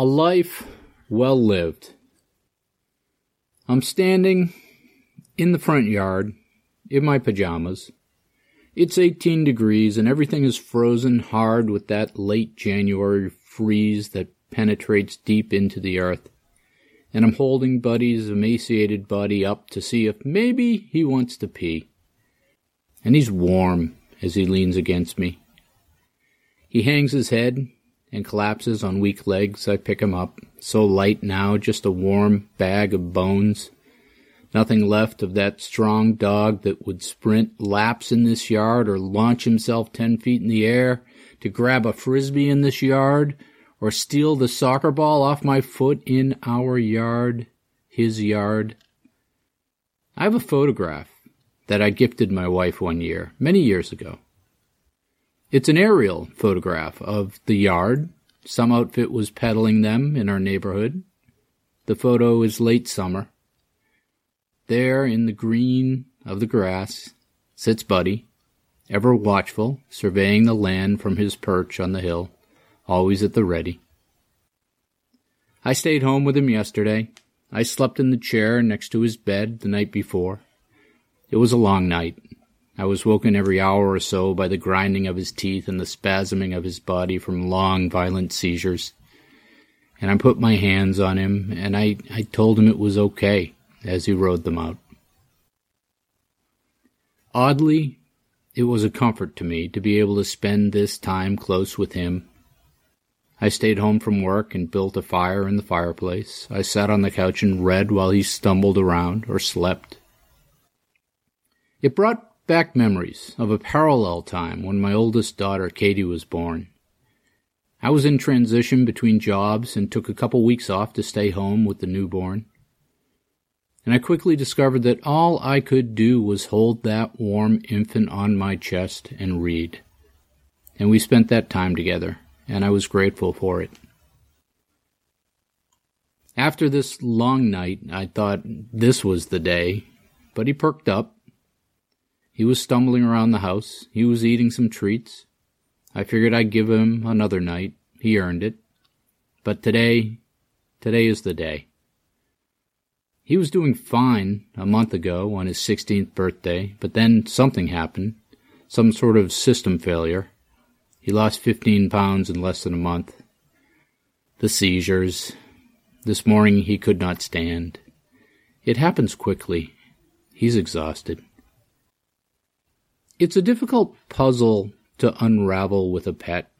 A life well lived. I'm standing in the front yard in my pajamas. It's 18 degrees and everything is frozen hard with that late January freeze that penetrates deep into the earth. And I'm holding Buddy's emaciated body up to see if maybe he wants to pee. And he's warm as he leans against me. He hangs his head and collapses on weak legs. I pick him up, so light now, just a warm bag of bones. Nothing left of that strong dog that would sprint laps in this yard or launch himself ten feet in the air to grab a frisbee in this yard or steal the soccer ball off my foot in our yard, his yard. I have a photograph that I gifted my wife one year, many years ago. It's an aerial photograph of the yard. Some outfit was peddling them in our neighborhood. The photo is late summer. There in the green of the grass sits Buddy, ever watchful, surveying the land from his perch on the hill, always at the ready. I stayed home with him yesterday. I slept in the chair next to his bed the night before. It was a long night. I was woken every hour or so by the grinding of his teeth and the spasming of his body from long, violent seizures. And I put my hands on him, and I, I told him it was okay as he rode them out. Oddly, it was a comfort to me to be able to spend this time close with him. I stayed home from work and built a fire in the fireplace. I sat on the couch and read while he stumbled around or slept. It brought back memories of a parallel time when my oldest daughter, Katie, was born. I was in transition between jobs and took a couple weeks off to stay home with the newborn. And I quickly discovered that all I could do was hold that warm infant on my chest and read. And we spent that time together, and I was grateful for it. After this long night, I thought this was the day, but he perked up he was stumbling around the house. He was eating some treats. I figured I'd give him another night. He earned it. But today, today is the day. He was doing fine a month ago on his 16th birthday, but then something happened. Some sort of system failure. He lost 15 pounds in less than a month. The seizures. This morning he could not stand. It happens quickly. He's exhausted. It's a difficult puzzle to unravel with a pet.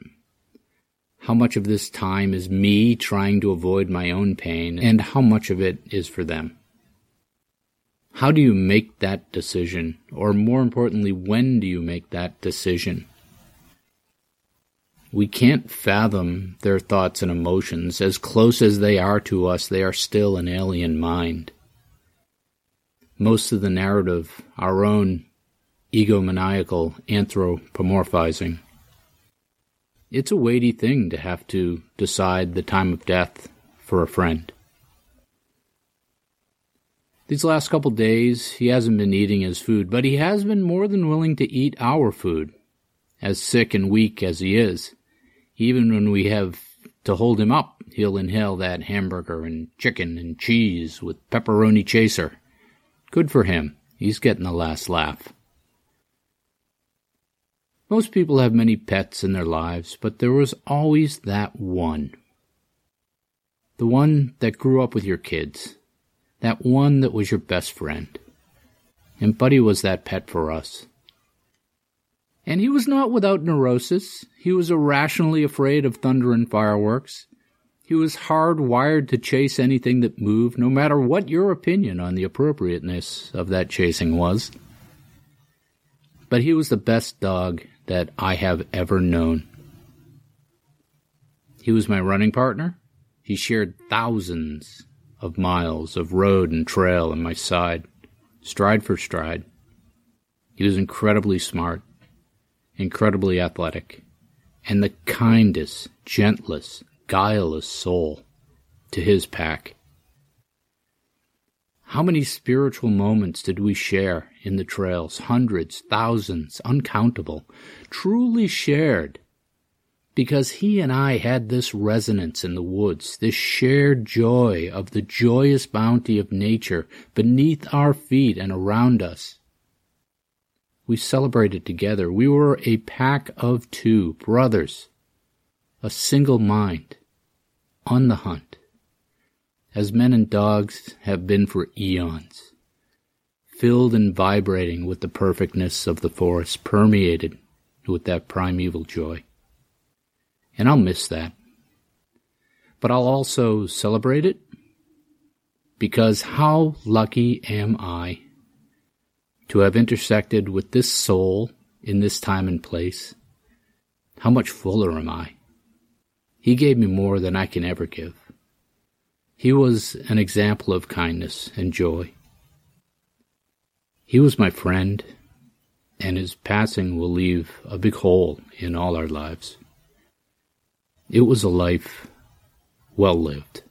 How much of this time is me trying to avoid my own pain, and how much of it is for them? How do you make that decision? Or more importantly, when do you make that decision? We can't fathom their thoughts and emotions. As close as they are to us, they are still an alien mind. Most of the narrative, our own egomaniacal anthropomorphizing. It's a weighty thing to have to decide the time of death for a friend. These last couple days, he hasn't been eating his food, but he has been more than willing to eat our food. As sick and weak as he is, even when we have to hold him up, he'll inhale that hamburger and chicken and cheese with pepperoni chaser. Good for him. He's getting the last laugh. Most people have many pets in their lives, but there was always that one. The one that grew up with your kids. That one that was your best friend. And Buddy was that pet for us. And he was not without neurosis. He was irrationally afraid of thunder and fireworks. He was hardwired to chase anything that moved, no matter what your opinion on the appropriateness of that chasing was. But he was the best dog that I have ever known. He was my running partner. He shared thousands of miles of road and trail in my side, stride for stride. He was incredibly smart, incredibly athletic, and the kindest, gentlest, guileless soul to his pack. How many spiritual moments did we share in the trails? Hundreds, thousands, uncountable, truly shared. because he and I had this resonance in the woods, this shared joy of the joyous bounty of nature beneath our feet and around us. We celebrated together. We were a pack of two, brothers, a single mind, on the hunt, as men and dogs have been for eons, filled and vibrating with the perfectness of the forest, permeated with that primeval joy. And I'll miss that. But I'll also celebrate it because how lucky am I to have intersected with this soul in this time and place? How much fuller am I? He gave me more than I can ever give. He was an example of kindness and joy. He was my friend, and his passing will leave a big hole in all our lives. It was a life well lived.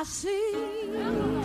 assim.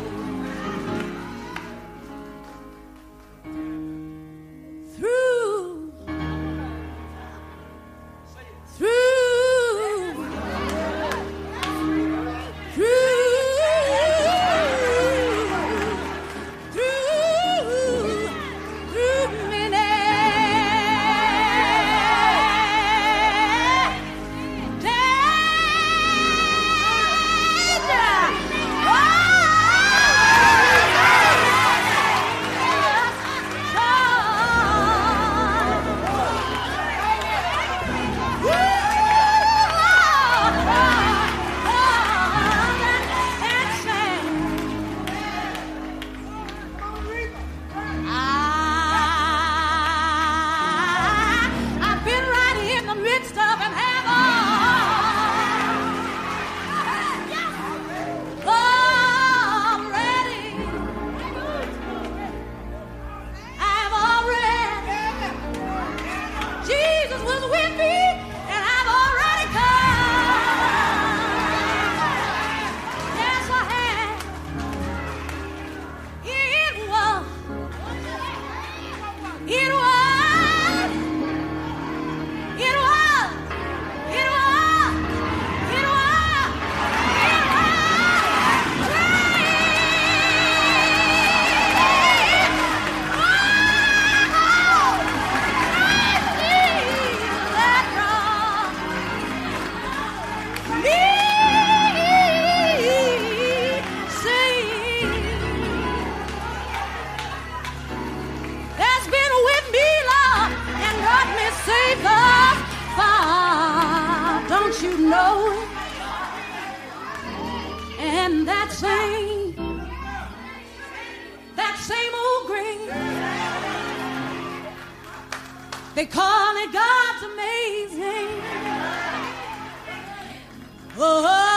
I see. Bye.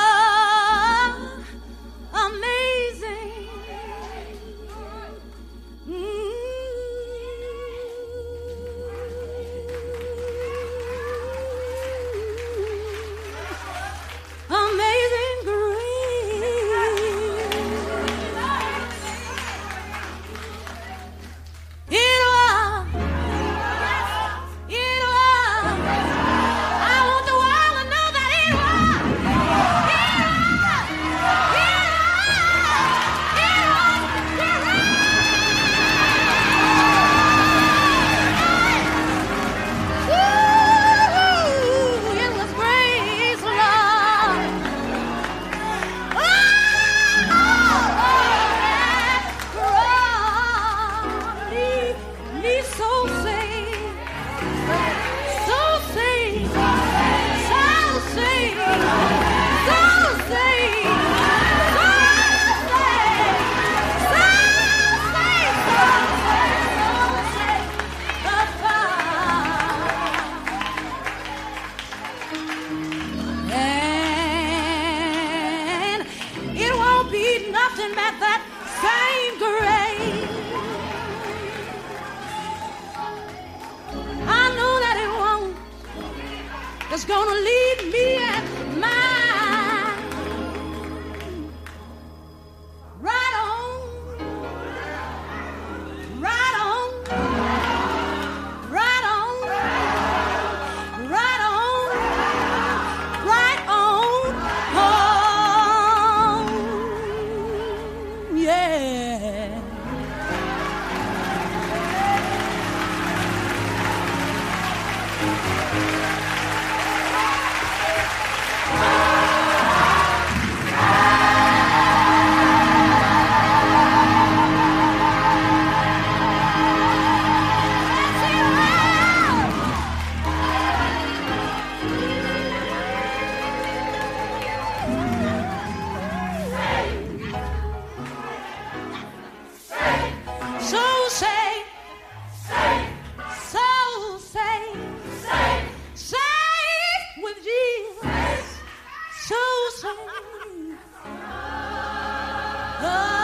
Oh.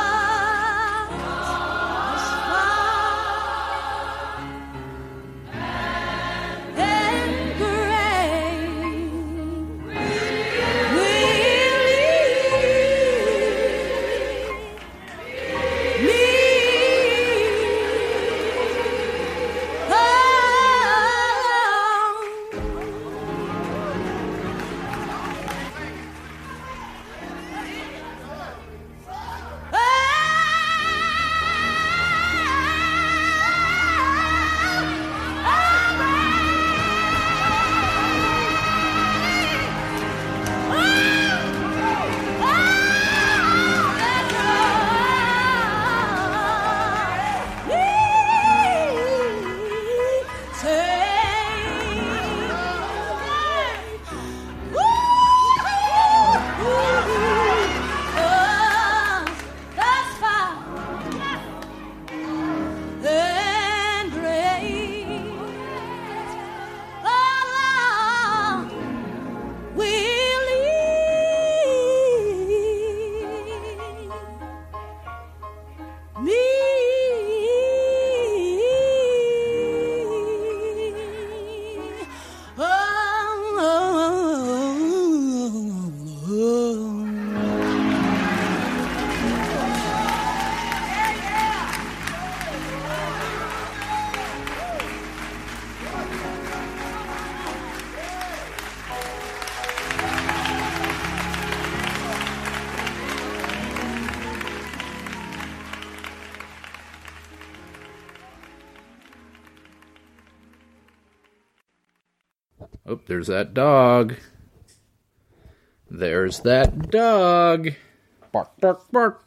There's that dog. There's that dog. Bark, bark, bark.